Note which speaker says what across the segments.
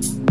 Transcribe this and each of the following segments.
Speaker 1: Bye.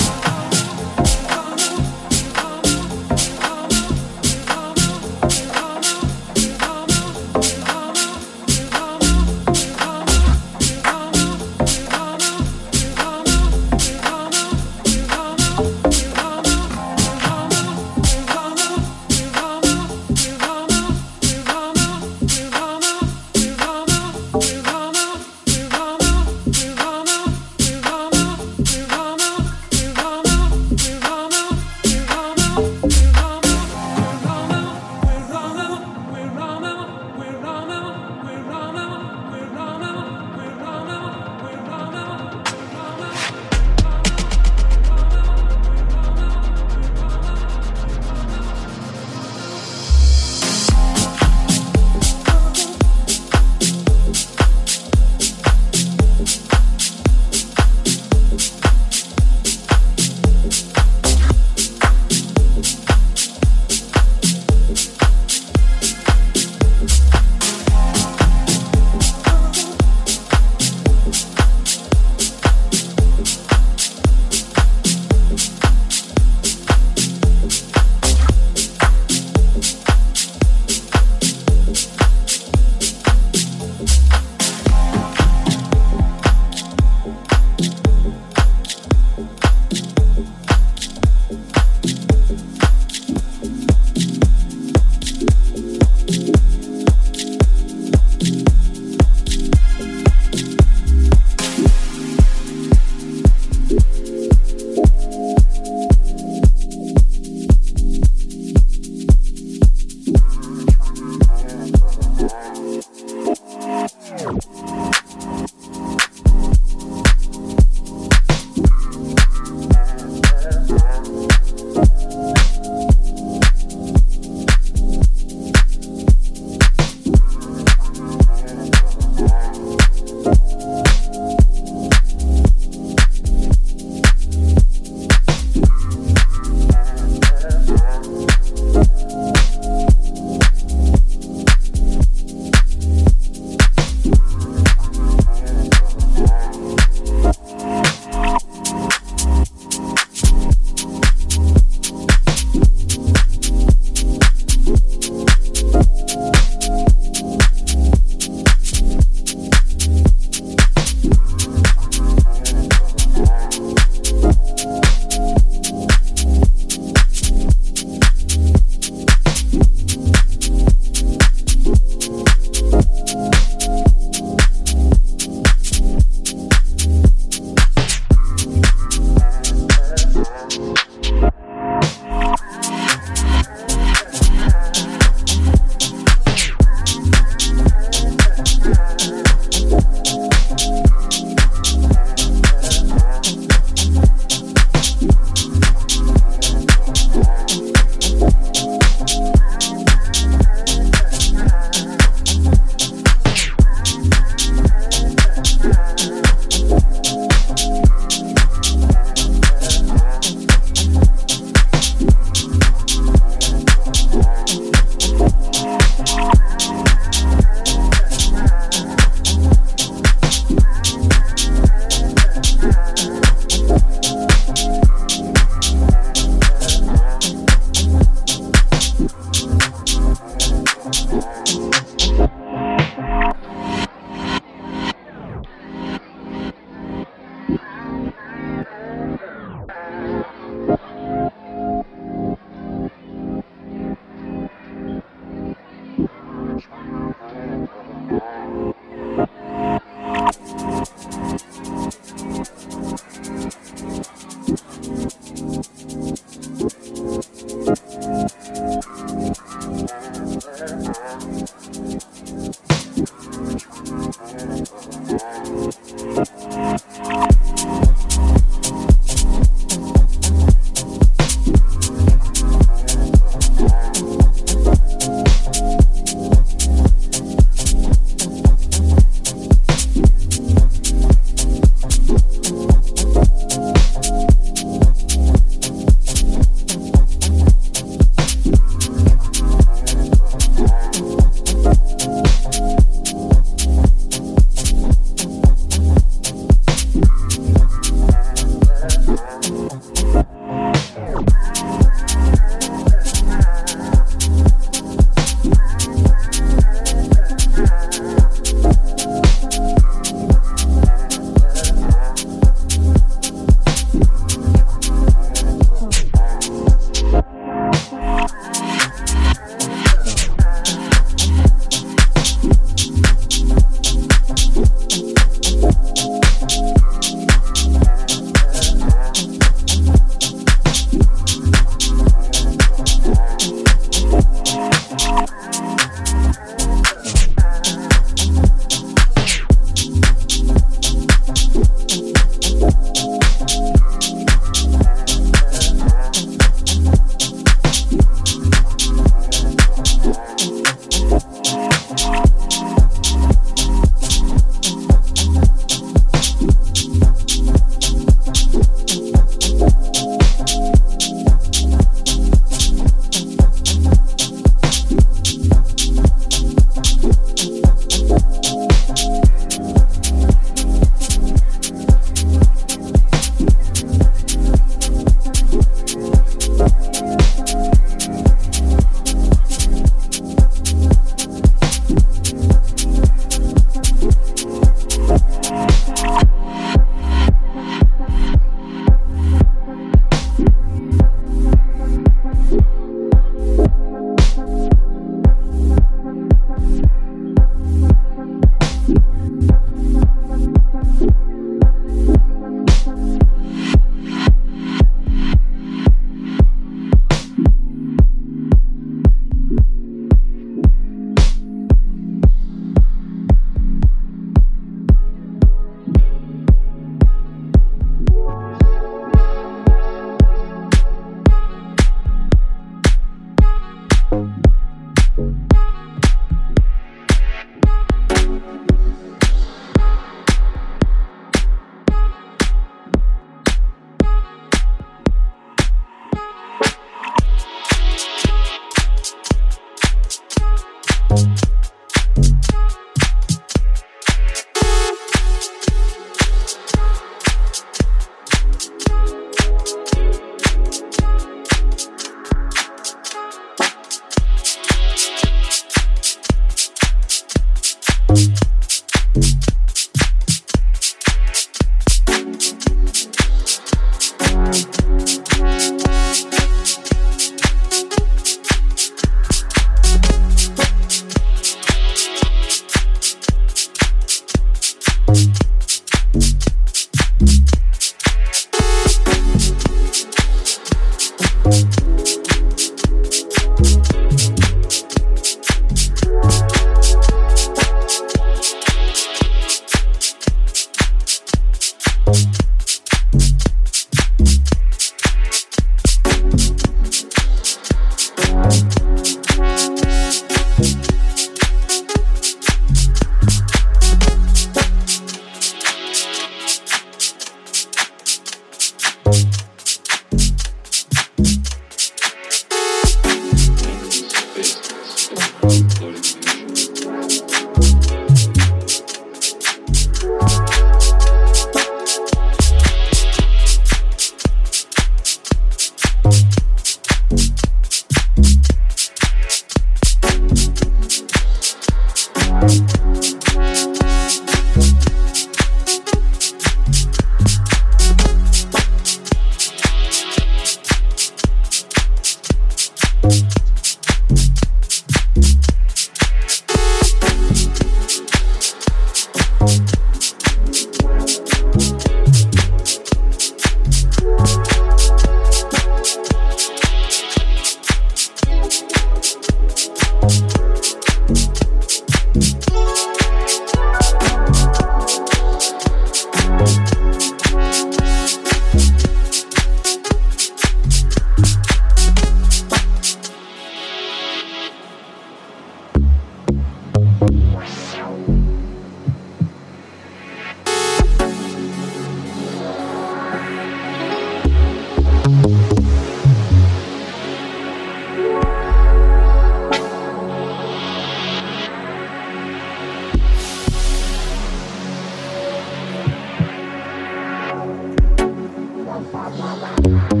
Speaker 2: Wow.